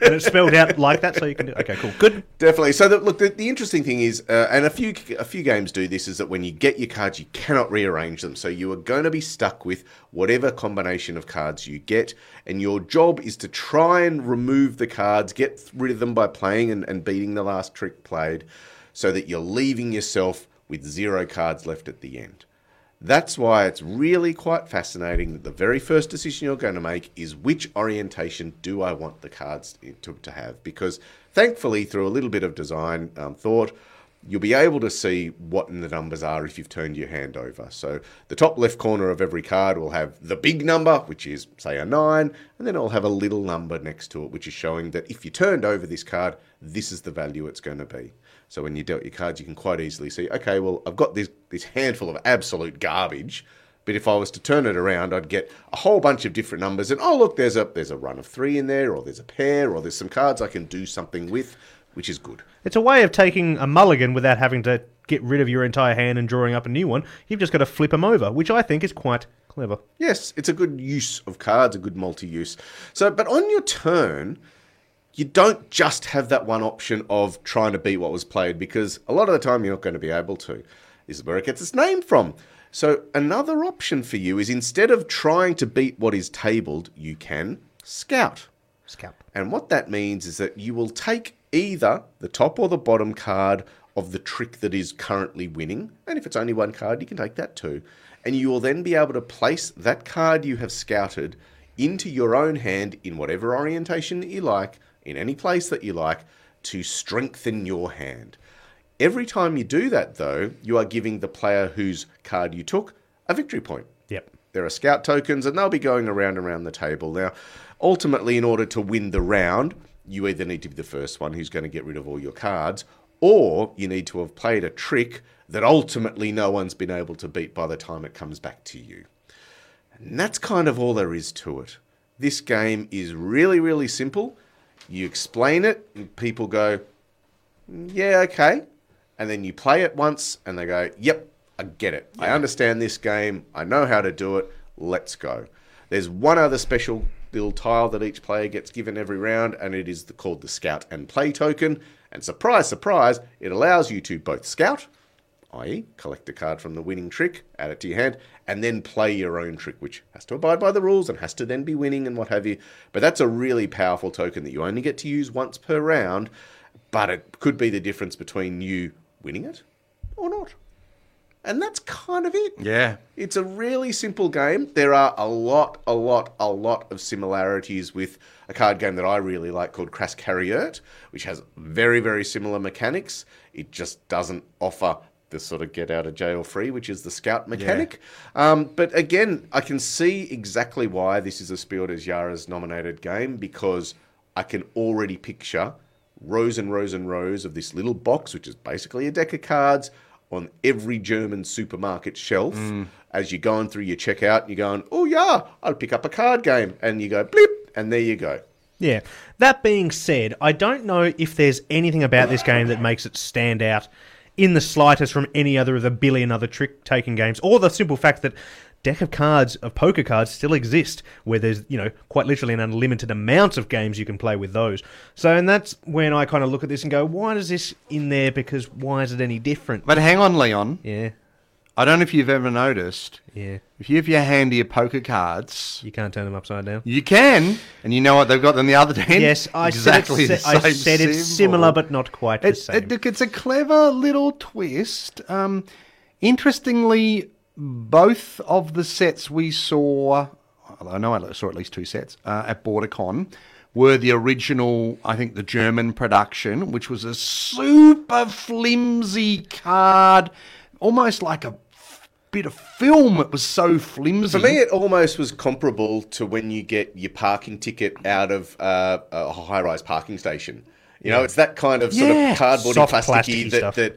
and it's spelled out like that, so you can do. Okay, cool, good. Definitely. So, the, look, the, the interesting thing is, uh, and a few a few games do this, is that when you get your cards, you cannot rearrange them. So you are going to be stuck with whatever combination of cards you get, and your job is to try and remove the cards, get rid of them by playing and, and beating the last trick played, so that you're leaving yourself with zero cards left at the end. That's why it's really quite fascinating that the very first decision you're going to make is which orientation do I want the cards to, to have? Because thankfully, through a little bit of design um, thought, you'll be able to see what the numbers are if you've turned your hand over. So the top left corner of every card will have the big number, which is, say, a 9, and then it'll have a little number next to it, which is showing that if you turned over this card, this is the value it's going to be. So when you dealt your cards, you can quite easily see, okay, well, I've got this, this handful of absolute garbage, but if I was to turn it around, I'd get a whole bunch of different numbers, and oh look, there's a there's a run of three in there, or there's a pair, or there's some cards I can do something with, which is good. It's a way of taking a mulligan without having to get rid of your entire hand and drawing up a new one. You've just got to flip them over, which I think is quite clever. Yes, it's a good use of cards, a good multi-use. So, but on your turn, you don't just have that one option of trying to beat what was played because a lot of the time you're not going to be able to. This is where it gets its name from. So, another option for you is instead of trying to beat what is tabled, you can scout. Scalp. And what that means is that you will take either the top or the bottom card of the trick that is currently winning. And if it's only one card, you can take that too. And you will then be able to place that card you have scouted into your own hand in whatever orientation that you like, in any place that you like, to strengthen your hand. Every time you do that, though, you are giving the player whose card you took a victory point. Yep. There are scout tokens, and they'll be going around and around the table. Now, ultimately, in order to win the round, you either need to be the first one who's going to get rid of all your cards, or you need to have played a trick that ultimately no one's been able to beat by the time it comes back to you. And that's kind of all there is to it. This game is really, really simple. You explain it, and people go, mm, yeah, okay. And then you play it once, and they go, yep, I get it. I understand this game. I know how to do it. Let's go. There's one other special little tile that each player gets given every round, and it is the, called the Scout and Play token. And surprise, surprise, it allows you to both scout, i.e., collect a card from the winning trick, add it to your hand, and then play your own trick, which has to abide by the rules and has to then be winning and what have you. But that's a really powerful token that you only get to use once per round, but it could be the difference between you winning it or not. And that's kind of it. Yeah. It's a really simple game. There are a lot, a lot, a lot of similarities with a card game that I really like called Krass Kariert, which has very, very similar mechanics. It just doesn't offer the sort of get out of jail free, which is the scout mechanic. Um, but again, I can see exactly why this is a Spiel des Jahres nominated game because I can already picture rows and rows and rows of this little box, which is basically a deck of cards on every German supermarket shelf. As you're going through your checkout, you're going, oh yeah, I'll pick up a card game. And you go, blip, and there you go. Yeah. That being said, I don't know if there's anything about this game that makes it stand out in the slightest from any other of the billion other trick taking games, or the simple fact that deck of cards of poker cards still exist where there's you know quite literally an unlimited amount of games you can play with those so and that's when i kind of look at this and go why is this in there because why is it any different But hang on, Leon. yeah I don't know if you've ever noticed. yeah If you have your hand of your poker cards, you can't turn them upside down you can, and you know what they've got on the other hand. yes i exactly said, the it's, same I said it's symbol. similar but not quite the It, same it, look, it's a clever little twist. Um, interestingly, both of the sets we saw, I know I saw at least two sets uh, at BorderCon, were the original, I think, the German production, which was a super flimsy card, almost like a bit of film. It was so flimsy. For me, it almost was comparable to when you get your parking ticket out of uh, a high-rise parking station. You know, it's that kind of sort Yeah. of cardboardy, Soft, plasticky plasticky that, that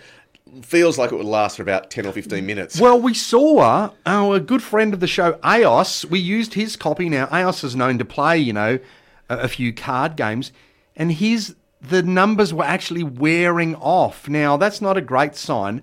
feels like it would last for about ten or fifteen minutes. Well, we saw our good friend of the show, Aos. We used his copy. Now, Aos is known to play, you know, a, a few card games, and his the numbers were actually wearing off. Now, that's not a great sign.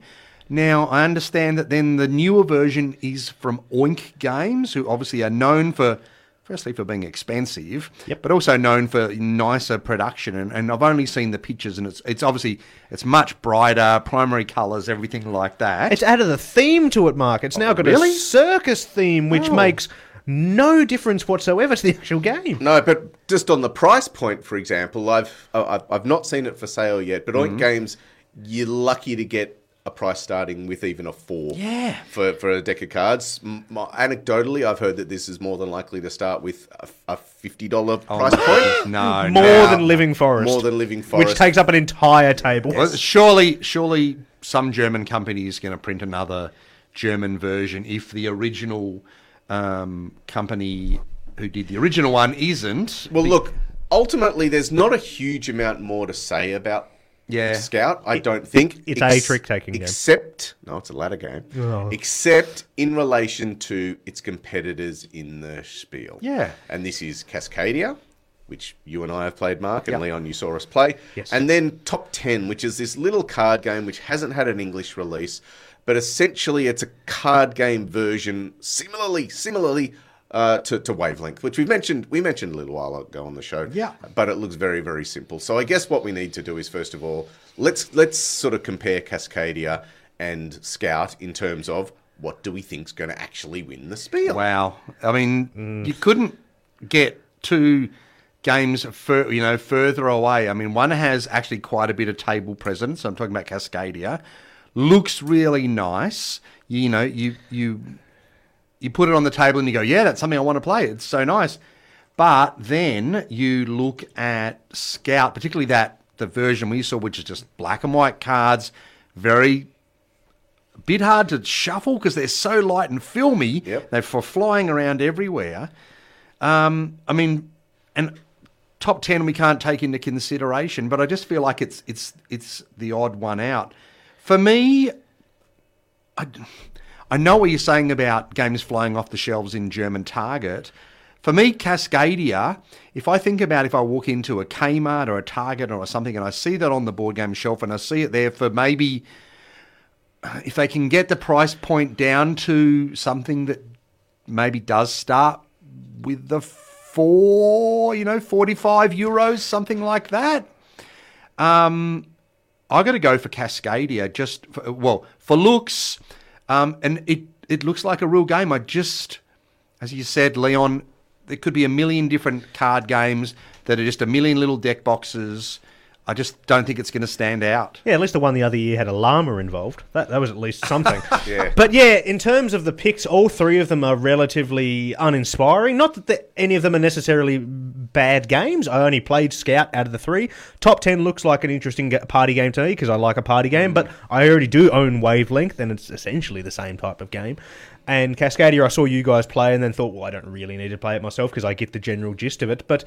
Now, I understand that then the newer version is from Oink Games, who obviously are known for, firstly, for being expensive, Yep. but also known for nicer production. And, and I've only seen the pictures, and it's it's obviously it's much brighter, primary colours, everything like that. It's added a theme to it, Mark. It's now got really? a circus theme, which Oh. makes no difference whatsoever to the actual game. No, but just on the price point, for example, I've oh, I've, I've not seen it for sale yet. But Mm-hmm. Oink Games, you're lucky to get a price starting with even a four. Yeah. For for a deck of cards. M- my- anecdotally, I've heard that this is more than likely to start with a, a fifty dollar price point. no, More no. than Living Forest. More than Living Forest. Which takes up an entire table. Well, surely, surely, some German company is going to print another German version if the original um, company who did the original one isn't. Well, look. Ultimately, there's not a huge amount more to say about Yeah. Scout. I don't think it's a trick-taking game. Except no, it's a ladder game. Oh. Except in relation to its competitors in the Spiel. Yeah. and this is Cascadia. Which you and I have played, Mark, and Yep. Leon, you saw us play. Yes. And then Top 10, which is this little card game which hasn't had an English release, but essentially it's a card game version, similarly, similarly uh, to, to Wavelength, which we mentioned we mentioned a little while ago on the show. Yeah. But it looks very, very simple. So I guess what we need to do is first of all, let's let's sort of compare Cascadia and Scout in terms of what do we think's going to actually win the Spiel. Wow. I mean, you couldn't get two games fur, you know further away. I mean, one has actually quite a bit of table presence. I'm talking about Cascadia. Looks really nice. You know, you you you put it on the table and you go, yeah, that's something I want to play. It's so nice. But then you look at Scout, particularly that the version we saw, which is just black and white cards, very bit hard to shuffle because they're so light and filmy. Yep. They're for flying around everywhere. Um, I mean, and top ten we can't take into consideration, but I just feel like it's it's it's the odd one out. For me, I, I know what you're saying about games flying off the shelves in German Target. For me, Cascadia, if I think about if I walk into a Kmart or a Target or something and I see that on the board game shelf and I see it there for maybe if they can get the price point down to something that maybe does start with the four, you know, 45 euros, something like that. Um, I got to go for Cascadia just for, well for looks, um, and it it looks like a real game. I just, as you said, Leon, there could be a million different card games that are just a million little deck boxes. I just don't think it's going to stand out. Yeah, at least the one the other year had a llama involved. That, that was at least something. Yeah. But yeah, in terms of the picks, all three of them are relatively uninspiring. Not that the, any of them are necessarily bad games. I only played Scout out of the three. Top 10 looks like an interesting party game to me because I like a party game, mm. but I already do own Wavelength and it's essentially the same type of game. And Cascadia, I saw you guys play and then thought, well, I don't really need to play it myself because I get the general gist of it. But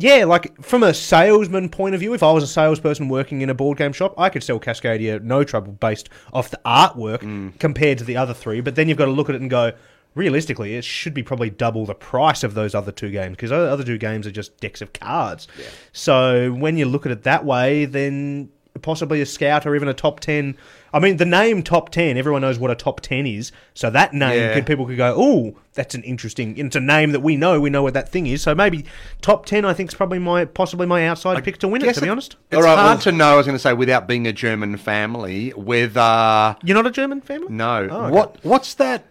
yeah, like from a salesman point of view, if I was a salesperson working in a board game shop, I could sell Cascadia no trouble based off the artwork mm. compared to the other three. But then you've got to look at it and go, realistically, it should be probably double the price of those other two games because those other two games are just decks of cards. So when you look at it that way, then possibly a scout or even a top 10 i mean the name top 10 everyone knows what a top 10 is so that name Yeah. could people could go oh that's an interesting it's a name that we know we know what that thing is so maybe top 10 i think is probably my possibly my outside pick to win it to be it- honest It's All right, hard well- to know. I was going to say without being a German family whether you're not a german family no. Oh, okay. What what's that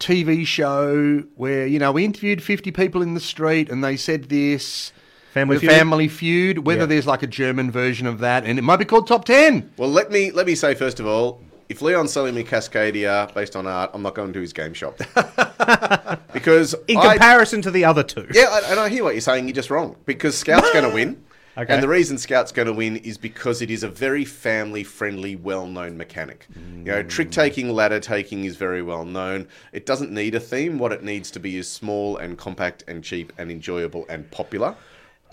TV show where you know we interviewed fifty people in the street and they said this Family the Feud? Family Feud. Whether Yeah. there's like a German version of that, and it might be called Top Ten. Well, let me let me say first of all, if Leon's selling me Cascadia based on art, I'm not going to his game shop because in I- comparison to the other two Yeah, I- and I hear what you're saying. You're just wrong because Scout's going to win. Okay. And the reason Scout's going to win is because it is a very family-friendly, well-known mechanic. You know, trick mm. taking, ladder taking is very well known. It doesn't need a theme. What it needs to be is small and compact and cheap and enjoyable and popular.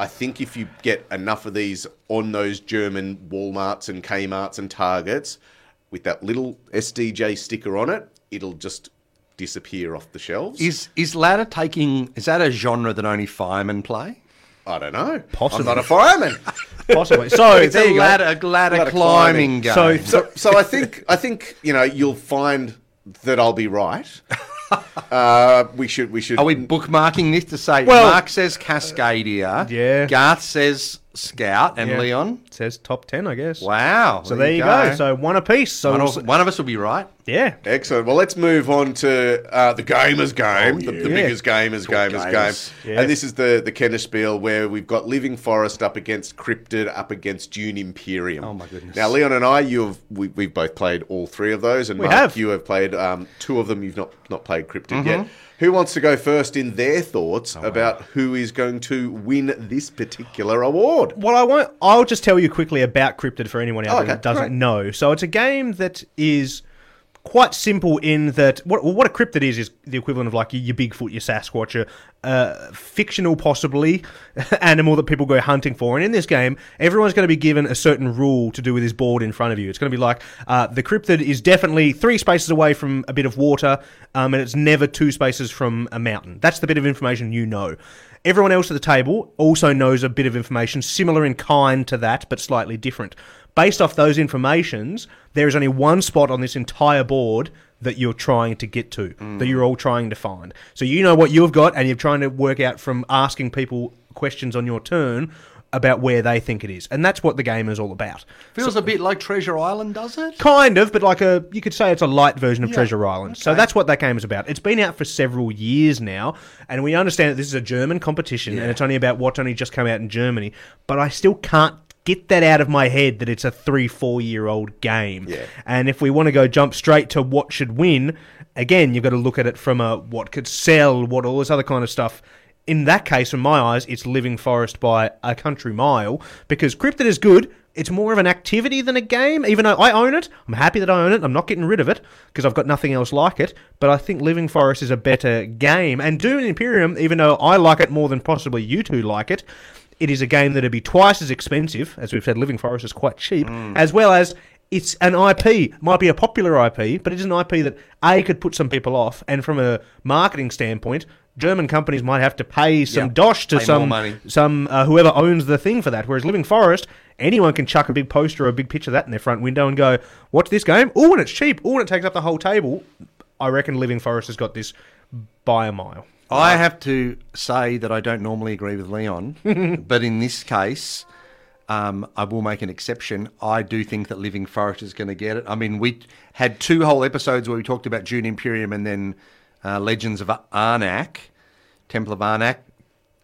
I think if you get enough of these on those German Walmarts and Kmarts and Targets with that little SDJ sticker on it, it'll just disappear off the shelves. Is is ladder taking? Is that a genre that only firemen play? I don't know. Possibly. I'm not a fireman. possibly so It's there a you go. ladder, ladder, Ladder climbing, climbing. game. So- so, so I think I think you know you'll find that I'll be right. Uh, we should we should. Are we bookmarking this to say Well- Mark says Cascadia, Yeah. Garth says Scout, and Yeah. Leon? It says top 10 i guess Wow. so there you go. so one apiece so one, we'll of, one of us will be right. yeah Excellent. Well, let's move on to uh, the gamers game, the, the Yeah. biggest gamers gamers gamers. game, Yeah. and this is the the Kennerspiel where we've got Living Forest up against Cryptid up against Dune Imperium. Oh, my goodness. Now, Leon and I, you have we, we've both played all three of those, and We Mark, have. you have played um, two of them. You've not not played Cryptid Mm-hmm. yet. Who wants to go first in their thoughts Oh, about who is going to win this particular award? Well, I won't. I'll just tell you quickly about Cryptid for anyone out Oh, there that doesn't great. know. So it's a game that is quite simple in that what what a cryptid is is the equivalent of like your, Bigfoot, your Sasquatch, a uh, fictional possibly animal that people go hunting for. And in this game, everyone's going to be given a certain rule to do with this board in front of you. It's going to be like uh, the cryptid is definitely three spaces away from a bit of water, um, and it's never two spaces from a mountain. That's the bit of information you know. Everyone else at the table also knows a bit of information similar in kind to that, but slightly different. Based off those informations, there is only one spot on this entire board that you're trying to get to, that you're all trying to find. So you know what you've got, and you're trying to work out from asking people questions on your turn about where they think it is. And that's what the game is all about. Feels a bit like Treasure Island, does it? Kind of, but like a you could say it's a light version of Yeah, Treasure Island. So that's what that game is about. It's been out for several years now, and we understand that this is a German competition, and it's only about what's only just come out in Germany. But I still can't get that out of my head that it's a three, four year old game. Yeah. And if we want to go jump straight to what should win, again, you've got to look at it from a what could sell, what all this other kind of stuff. in that case, in my eyes, it's Living Forest by a country mile because Cryptid is good. It's more of an activity than a game. Even though I own it, I'm happy that I own it. I'm not getting rid of it because I've got nothing else like it. But I think Living Forest is a better game. And Dune Imperium, even though I like it more than possibly you two like it, it is a game that'd be twice as expensive. As we've said, Living Forest is quite cheap, as well as it's an IP. Might be a popular IP, but it is an IP that A could put some people off, and from a marketing standpoint, German companies might have to pay some Yeah, dosh to pay some money. some uh, whoever owns the thing for that. Whereas Living Forest, anyone can chuck a big poster or a big picture of that in their front window and go, "Watch this game! Oh, and it's cheap! Oh, and it takes up the whole table." I reckon Living Forest has got this by a mile. I have to say that I don't normally agree with Leon, but in this case, um, I will make an exception. I do think that Living Forest is going to get it. I mean, we had two whole episodes where we talked about Dune Imperium and then uh, Legends of Arnak, Temple of Arnak,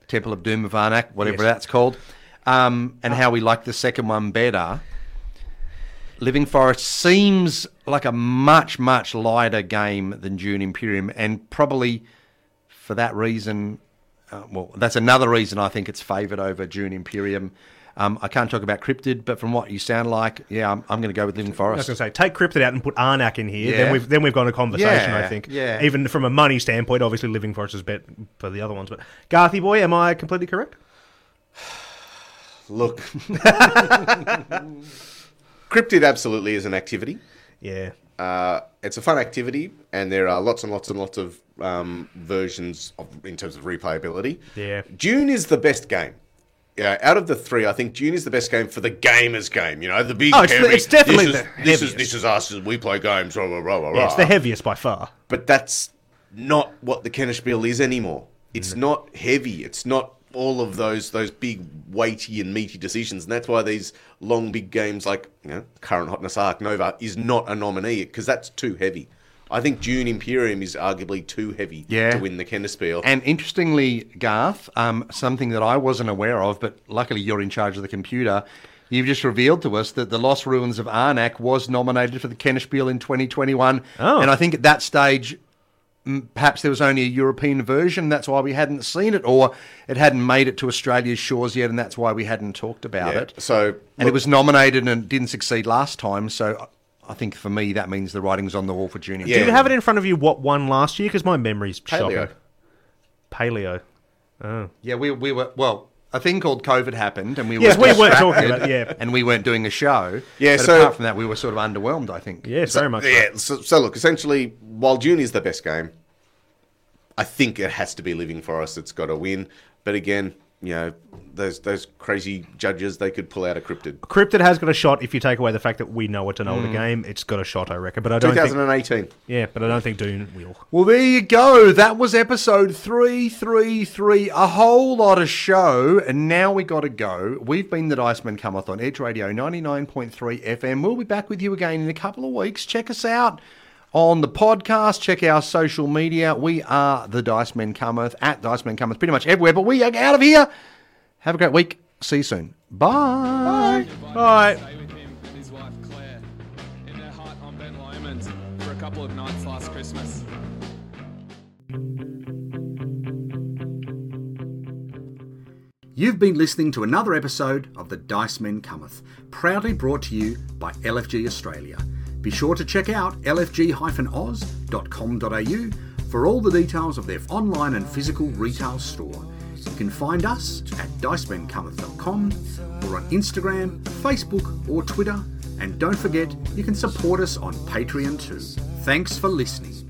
Temple of Doom of Arnak, whatever Yes. that's called, um, and how we like the second one better. Living Forest seems like a much, much lighter game than Dune Imperium, and probably for that reason, uh, well, that's another reason I think it's favoured over Dune Imperium. Um, I can't talk about Cryptid, but from what you sound like, yeah, I'm, I'm going to go with Living Forest. I was going to say, take Cryptid out and put Arnak in here. Yeah. Then we've then we've got a conversation. Yeah, I think. yeah. Even from a money standpoint, obviously, Living Forest is bet for the other ones. But Garthy boy, am I completely correct? Look, Cryptid absolutely is an activity. Yeah. Uh, it's a fun activity, and there are lots and lots and lots of um, versions of, in terms of replayability. Yeah. Dune is the best game. Yeah, out of the three, I think Dune is the best game for the gamers game. You know, the big. Oh, it's the- it's definitely this is, the this is this is us as we play games. Blah, blah, blah, Yeah, it's the heaviest by far. but that's not what the Kennerspiel is anymore. It's not heavy. It's not all of those those big weighty and meaty decisions, and that's why these long big games like you know current hotness Arc Nova is not a nominee because that's too heavy. I think Dune Imperium is arguably too heavy Yeah. to win the Kennerspiel. And interestingly, Garth, um, something that I wasn't aware of, but luckily you're in charge of the computer. You've just revealed to us that the Lost Ruins of Arnak was nominated for the Kennerspiel in 2021, Oh. and I think at that stage, m- perhaps there was only a European version. That's why we hadn't seen it, or it hadn't made it to Australia's shores yet, and that's why we hadn't talked about Yeah, it. so, and it was nominated and didn't succeed last time. So I think for me that means the writing's on the wall for Junior. Yeah. Do you have it in front of you? What won last year? Because my memory's Paleo. shocking. Paleo. Oh. Yeah, we, we were well. A thing called COVID happened, and we Yes, were we weren't talking about- yeah. and we weren't doing a show. Yeah, but so- apart from that, we were sort of underwhelmed. I think. Yes, very much. so. Yeah, so, so look, essentially, while Dune is the best game, I think it has to be Living Forest It's got to win. But again, you know, those those crazy judges, they could pull out a Cryptid. Cryptid has got a shot if you take away the fact that we know it's an older hmm. game. It's got a shot, I reckon. But I don't think. 2018. Yeah, but I don't think Dune will. Well, there you go. That was episode three three three. A whole lot of show, and now we got to go. We've been the Dice Men Cometh on Edge Radio ninety nine point three FM. We'll be back with you again in a couple of weeks. Check us out. On the podcast, check our social media. We are the Dice Men Cometh at Dice Men Cometh pretty much everywhere, but we are out of here. Have a great week. See you soon. Bye. Bye. stay with him and his wife Claire in their hut on Ben Lomond for a couple of nights last Christmas. You've been listening to another episode of The Dice Men Cometh, proudly brought to you by LFG Australia. Be sure to check out lfg-oz.com.au for all the details of their online and physical retail store. You can find us at dicemencometh.com or on Instagram, Facebook, or Twitter. And don't forget, you can support us on Patreon too. Thanks for listening.